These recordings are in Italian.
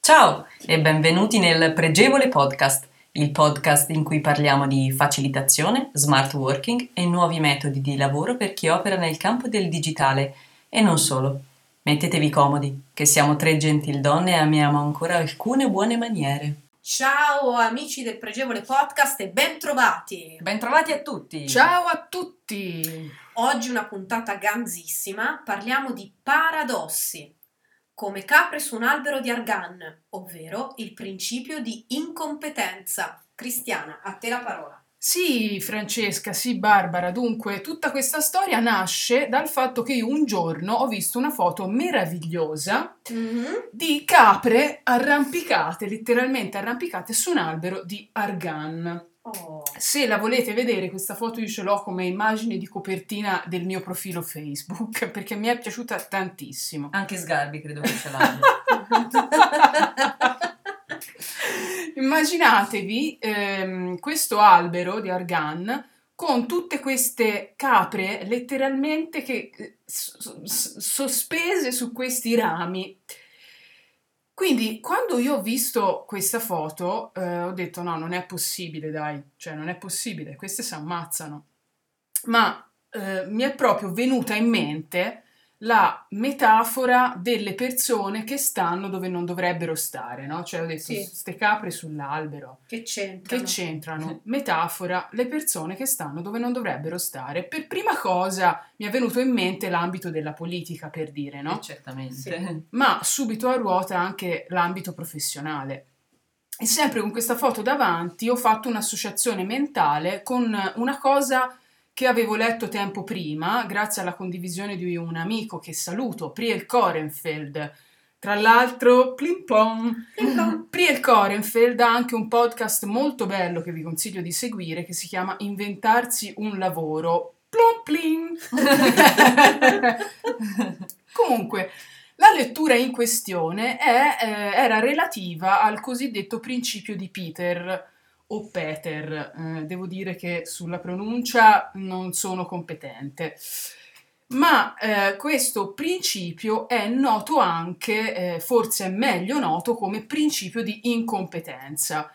Ciao e benvenuti nel Pregevole Podcast, il podcast in cui parliamo di facilitazione, smart working e nuovi metodi di lavoro per chi opera nel campo del digitale e non solo. Mettetevi comodi, che siamo tre gentildonne e amiamo ancora alcune buone maniere. Ciao amici del Pregevole Podcast e bentrovati! Bentrovati a tutti! Ciao a tutti! Oggi una puntata ganzissima, parliamo di paradossi, come capre su un albero di argan, ovvero il principio di incompetenza. Cristiana, a te la parola. Sì, Francesca, sì, Barbara. Dunque, tutta questa storia nasce dal fatto che io un giorno ho visto una foto meravigliosa Mm-hmm. di capre arrampicate, letteralmente arrampicate su un albero di argan. Oh. Se la volete vedere, questa foto io ce l'ho come immagine di copertina del mio profilo Facebook perché mi è piaciuta tantissimo. Anche Sgarbi credo che ce l'abbia. Immaginatevi ehm, questo albero di argan con tutte queste capre letteralmente che, eh, s- s- sospese su questi rami. Quindi quando io ho visto questa foto eh, ho detto no, non è possibile, dai, cioè non è possibile, queste si ammazzano. Ma eh, mi è proprio venuta in mente la metafora delle persone che stanno dove non dovrebbero stare, no? Cioè ho detto, Sì. ste capre sull'albero, Che c'entra? che c'entrano? Metafora, le persone che stanno dove non dovrebbero stare. Per prima cosa mi è venuto in mente l'ambito della politica, per dire, no? Eh, Certamente. Sì. ma subito a ruota anche l'ambito professionale. E sempre con questa foto davanti ho fatto un'associazione mentale con una cosa che avevo letto tempo prima, grazie alla condivisione di un amico che saluto, Priel Korenfeld. Tra l'altro, plim pom, Priel Korenfeld ha anche un podcast molto bello che vi consiglio di seguire che si chiama Inventarsi un lavoro. Plom plim. Comunque, la lettura in questione è, eh, era relativa al cosiddetto principio di Peter o Peter. Eh, devo dire che sulla pronuncia non sono competente. Ma eh, questo principio è noto anche, eh, forse è meglio noto, come principio di incompetenza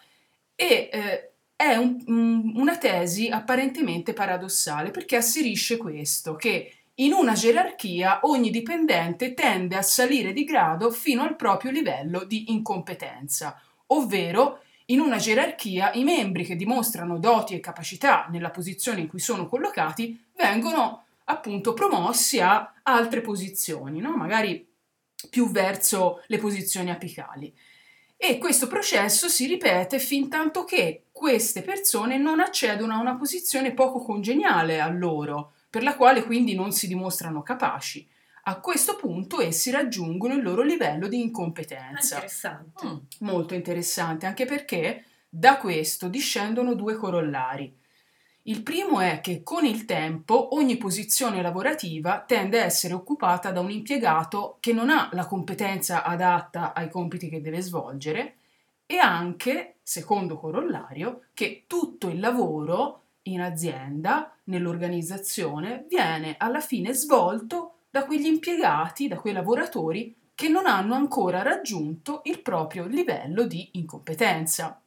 e eh, è un- un- una tesi apparentemente paradossale perché asserisce questo, che in una gerarchia ogni dipendente tende a salire di grado fino al proprio livello di incompetenza, ovvero in una gerarchia i membri che dimostrano doti e capacità nella posizione in cui sono collocati vengono appunto promossi a altre posizioni, no? magari più verso le posizioni apicali. E questo processo si ripete fin tanto che queste persone non accedono a una posizione poco congeniale a loro, per la quale quindi non si dimostrano capaci. A questo punto essi raggiungono il loro livello di incompetenza. interessante. Mm. Molto interessante, anche perché da questo discendono due corollari. Il primo è che con il tempo ogni posizione lavorativa tende a essere occupata da un impiegato che non ha la competenza adatta ai compiti che deve svolgere e anche, secondo corollario, che tutto il lavoro in azienda, nell'organizzazione, viene alla fine svolto da quegli impiegati, da quei lavoratori che non hanno ancora raggiunto il proprio livello di incompetenza.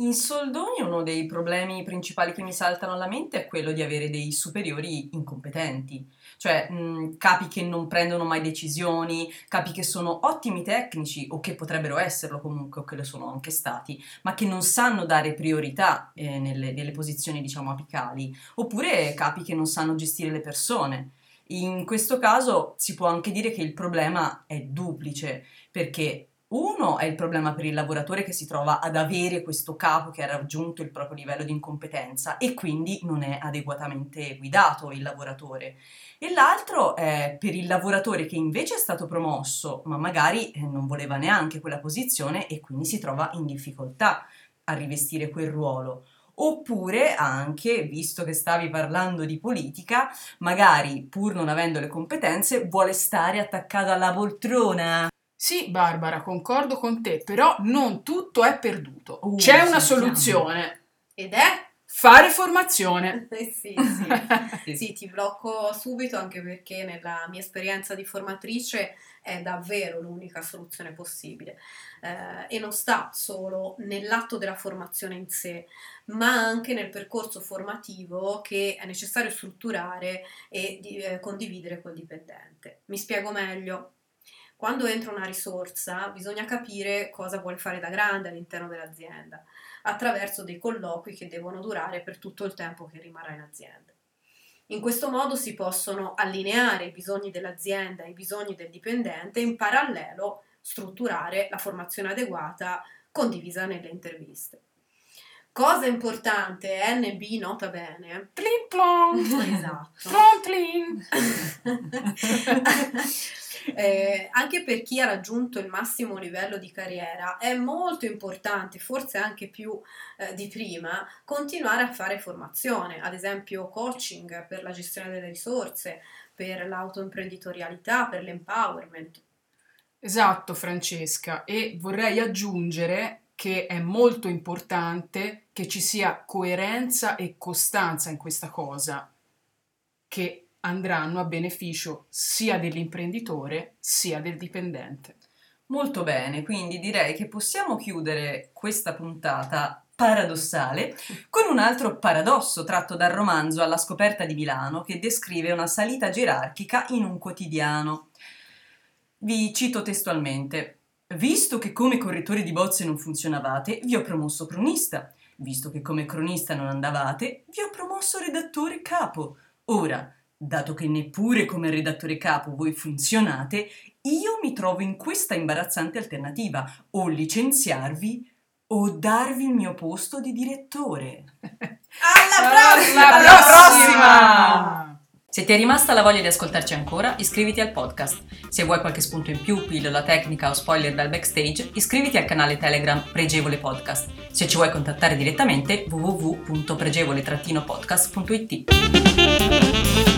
In soldoni uno dei problemi principali che mi saltano alla mente è quello di avere dei superiori incompetenti. cioè mh, capi che non prendono mai decisioni, capi che sono ottimi tecnici o che potrebbero esserlo comunque o che lo sono anche stati, ma che non sanno dare priorità eh, nelle, nelle posizioni diciamo apicali, oppure capi che non sanno gestire le persone. In questo caso si può anche dire che il problema è duplice, perché uno è il problema per il lavoratore che si trova ad avere questo capo che ha raggiunto il proprio livello di incompetenza e quindi non è adeguatamente guidato il lavoratore. E l'altro è per il lavoratore che invece è stato promosso, ma magari eh, non voleva neanche quella posizione e quindi si trova in difficoltà a rivestire quel ruolo. Oppure anche, visto che stavi parlando di politica, magari pur non avendo le competenze vuole stare attaccato alla poltrona. Sì, Barbara, concordo con te, però non tutto è perduto. Uh, C'è una sentiamo. soluzione. Ed è? Fare formazione. Sì, sì. sì, ti blocco subito anche perché nella mia esperienza di formatrice è davvero l'unica soluzione possibile eh, e non sta solo nell'atto della formazione in sé, ma anche nel percorso formativo che è necessario strutturare e di- eh, condividere col dipendente. Mi spiego meglio. Quando entra una risorsa bisogna capire cosa vuole fare da grande all'interno dell'azienda attraverso dei colloqui che devono durare per tutto il tempo che rimarrà in azienda. In questo modo si possono allineare i bisogni dell'azienda ai bisogni del dipendente e in parallelo strutturare la formazione adeguata condivisa nelle interviste. Cosa importante, NB nota bene, Plin plon. esatto, Plon plin. Eh, anche per chi ha raggiunto il massimo livello di carriera è molto importante, forse anche più eh, di prima, continuare a fare formazione, ad esempio coaching per la gestione delle risorse, per l'autoimprenditorialità, per l'empowerment. Esatto, Francesca, e vorrei aggiungere che è molto importante che ci sia coerenza e costanza in questa cosa, che andranno a beneficio sia dell'imprenditore sia del dipendente. Molto bene, quindi direi che possiamo chiudere questa puntata paradossale con un altro paradosso tratto dal romanzo Alla scoperta di Milano che descrive una salita gerarchica in un quotidiano. Vi cito testualmente: Visto che come correttori di bozze non funzionavate, vi ho promosso cronista. Visto che come cronista non andavate, vi ho promosso redattore capo. Ora, dato che neppure come redattore capo voi funzionate, io mi trovo in questa imbarazzante alternativa: o licenziarvi o darvi il mio posto di direttore. Alla prossima! Alla prossima! Se ti è rimasta la voglia di ascoltarci ancora, iscriviti al podcast. Se vuoi qualche spunto in più, pillola tecnica o spoiler dal backstage, iscriviti al canale Telegram Pregevole Podcast. Se ci vuoi contattare direttamente, www.pregevole-podcast.it.